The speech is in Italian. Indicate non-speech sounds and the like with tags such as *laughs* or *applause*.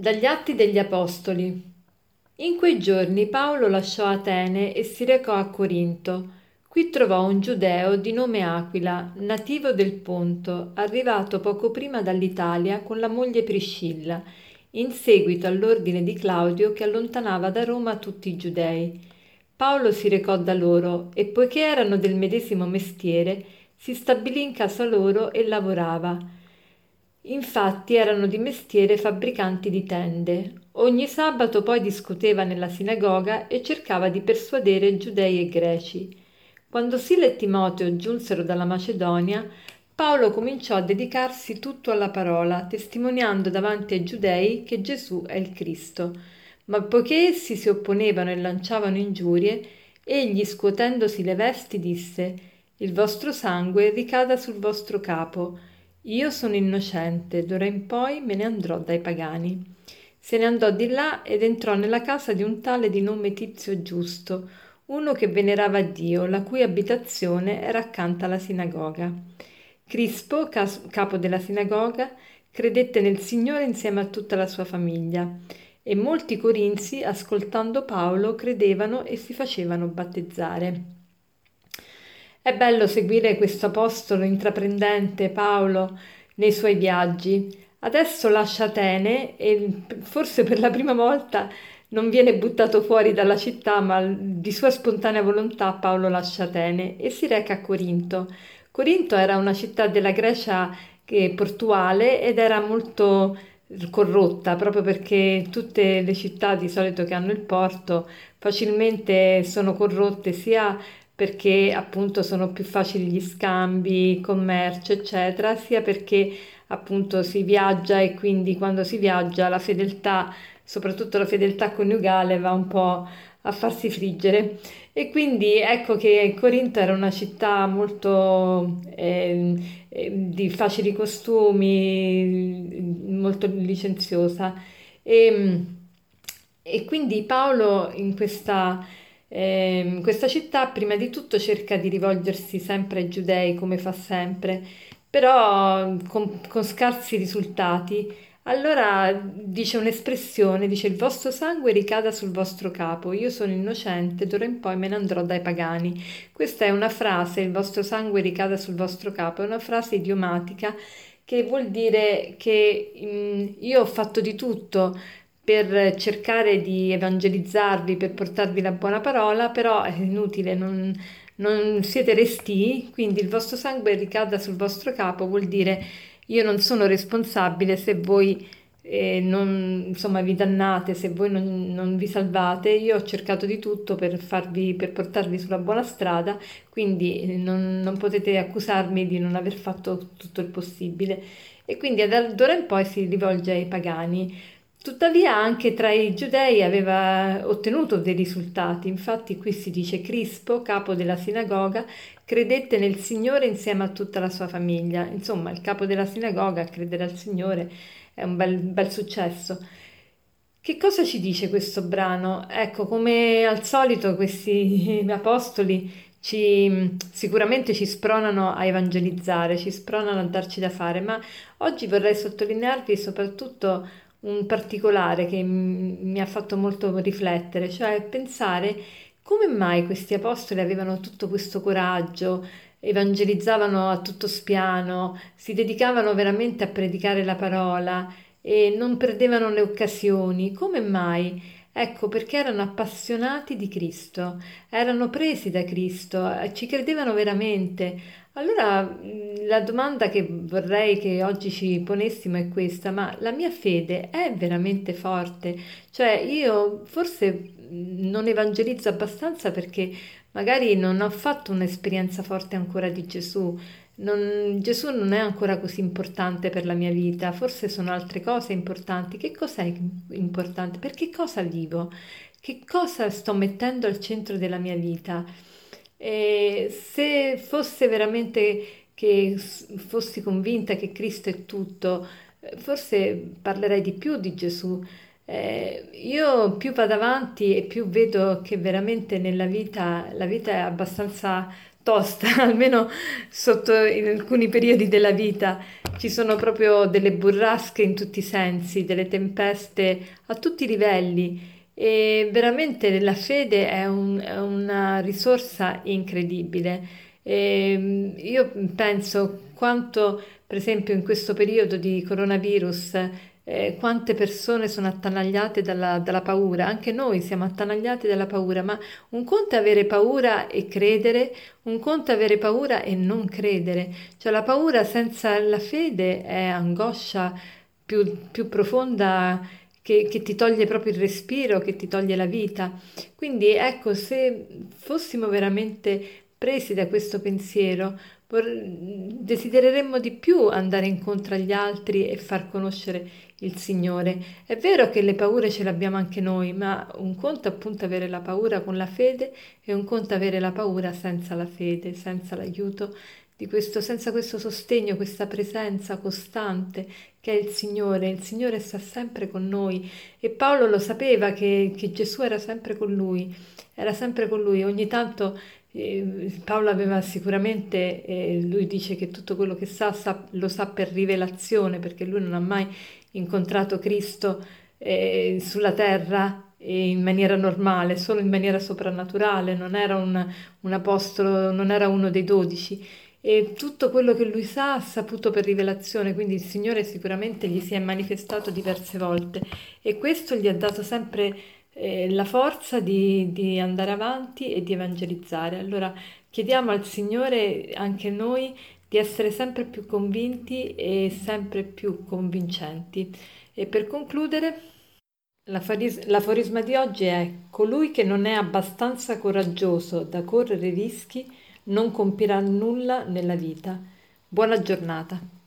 Dagli Atti degli Apostoli. In quei giorni Paolo lasciò Atene e si recò a Corinto. Qui trovò un giudeo di nome Aquila, nativo del Ponto, arrivato poco prima dall'Italia con la moglie Priscilla, in seguito all'ordine di Claudio che allontanava da Roma tutti i giudei. Paolo si recò da loro e poiché erano del medesimo mestiere, si stabilì in casa loro e lavorava. Infatti erano di mestiere fabbricanti di tende. Ogni sabato poi discuteva nella sinagoga e cercava di persuadere giudei e greci. Quando Sila e Timoteo giunsero dalla Macedonia, Paolo cominciò a dedicarsi tutto alla parola, testimoniando davanti ai giudei che Gesù è il Cristo. Ma poiché essi si opponevano e lanciavano ingiurie, egli, scuotendosi le vesti, disse Il vostro sangue ricada sul vostro capo io sono innocente, d'ora in poi me ne andrò dai pagani. Se ne andò di là ed entrò nella casa di un tale di nome Tizio Giusto, uno che venerava Dio, la cui abitazione era accanto alla sinagoga. Crispo, capo della sinagoga, credette nel Signore insieme a tutta la sua famiglia, e molti corinzi, ascoltando Paolo, credevano e si facevano battezzare. È bello seguire questo apostolo intraprendente Paolo nei suoi viaggi. Adesso lascia Atene e forse per la prima volta non viene buttato fuori dalla città, ma di sua spontanea volontà Paolo lascia Atene e si reca a Corinto. Corinto era una città della Grecia portuale ed era molto corrotta proprio perché tutte le città di solito che hanno il porto facilmente sono corrotte sia perché appunto sono più facili gli scambi, commercio, eccetera, sia perché appunto si viaggia e quindi quando si viaggia la fedeltà, soprattutto la fedeltà coniugale, va un po' a farsi friggere. E quindi ecco che Corinto era una città molto eh, di facili costumi, molto licenziosa. E, e quindi Paolo in questa eh, questa città prima di tutto cerca di rivolgersi sempre ai giudei come fa sempre, però con, con scarsi risultati. Allora dice un'espressione, dice il vostro sangue ricada sul vostro capo, io sono innocente, d'ora in poi me ne andrò dai pagani. Questa è una frase, il vostro sangue ricada sul vostro capo, è una frase idiomatica che vuol dire che mh, mm, io ho fatto di tutto per cercare di evangelizzarvi, per portarvi la buona parola, però è inutile, non, non siete resti, quindi il vostro sangue ricada sul vostro capo, vuol dire io non sono responsabile se voi eh, non, insomma, vi dannate, se voi non, non, vi salvate, io ho cercato di tutto per, farvi, per portarvi sulla buona strada, quindi non, non potete accusarmi di non aver fatto tutto il possibile. E quindi da ora in poi si rivolge ai pagani. Tuttavia anche tra i giudei aveva ottenuto dei risultati, infatti qui si dice Crispo, capo della sinagoga, credette nel Signore insieme a tutta la sua famiglia. Insomma, il capo della sinagoga credere al Signore è un bel, bel successo. Che cosa ci dice questo brano? Ecco, come al solito questi *laughs* apostoli ci, sicuramente ci spronano a evangelizzare, ci spronano a darci da fare, ma oggi vorrei sottolinearvi soprattutto un particolare che mi ha fatto molto riflettere, cioè pensare come mai questi apostoli avevano tutto questo coraggio, evangelizzavano a tutto spiano, si dedicavano veramente a predicare la parola e non perdevano le occasioni. Come mai? Ecco, perché erano appassionati di Cristo, erano presi da Cristo, eh, ci credevano veramente. Allora mm, la domanda che vorrei che oggi ci ponessimo è questa, ma la mia fede è veramente forte? Cioè io forse mm, non evangelizzo abbastanza perché magari non ho fatto un'esperienza forte ancora di Gesù, non, Gesù non è ancora così importante per la mia vita, forse sono altre cose importanti. Che cos'è importante? Per che cosa vivo? Che cosa sto mettendo al centro della mia vita? E se fosse veramente che fossi convinta che Cristo è tutto, forse parlerei di più di Gesù. Eh, io più vado avanti e più vedo che veramente nella vita la vita è abbastanza tosta, *laughs* almeno sotto in alcuni periodi della vita. Ci sono proprio delle burrasche in tutti i sensi, delle tempeste a tutti i livelli e veramente la fede è, un, è una risorsa incredibile. E io penso quanto, per esempio, in questo periodo di coronavirus, eh, quante persone sono attanagliate dalla, dalla, paura, anche noi siamo attanagliati dalla paura, ma un conto è avere paura e credere, un conto è avere paura e non credere, cioè la paura senza la fede è angoscia più, più profonda che, che, ti toglie proprio il respiro, che ti toglie la vita. Quindi ecco, se fossimo veramente presi da questo pensiero, desidereremmo di più andare incontro agli altri e far conoscere il Signore. È vero che le paure ce le abbiamo anche noi, ma un conto appunto avere la paura con la fede e un conto avere la paura senza la fede, senza l'aiuto questo, senza questo sostegno, questa presenza costante che è il Signore. Il Signore sta sempre con noi e Paolo lo sapeva che, che Gesù era sempre con lui, era sempre con lui. Ogni tanto eh, Paolo aveva sicuramente, eh, lui dice che tutto quello che sa, sa, lo sa per rivelazione, perché lui non ha mai incontrato Cristo eh, sulla terra in maniera normale, solo in maniera soprannaturale, non era un, un apostolo, non era uno dei dodici. E tutto quello che lui sa ha saputo per rivelazione, quindi il Signore sicuramente gli si è manifestato diverse volte e questo gli ha dato sempre eh, la forza di, di andare avanti e di evangelizzare. Allora chiediamo al Signore anche noi di essere sempre più convinti e sempre più convincenti. E per concludere, l'aforisma di oggi è colui che non è abbastanza coraggioso da correre rischi non compirà nulla nella vita. Buona giornata.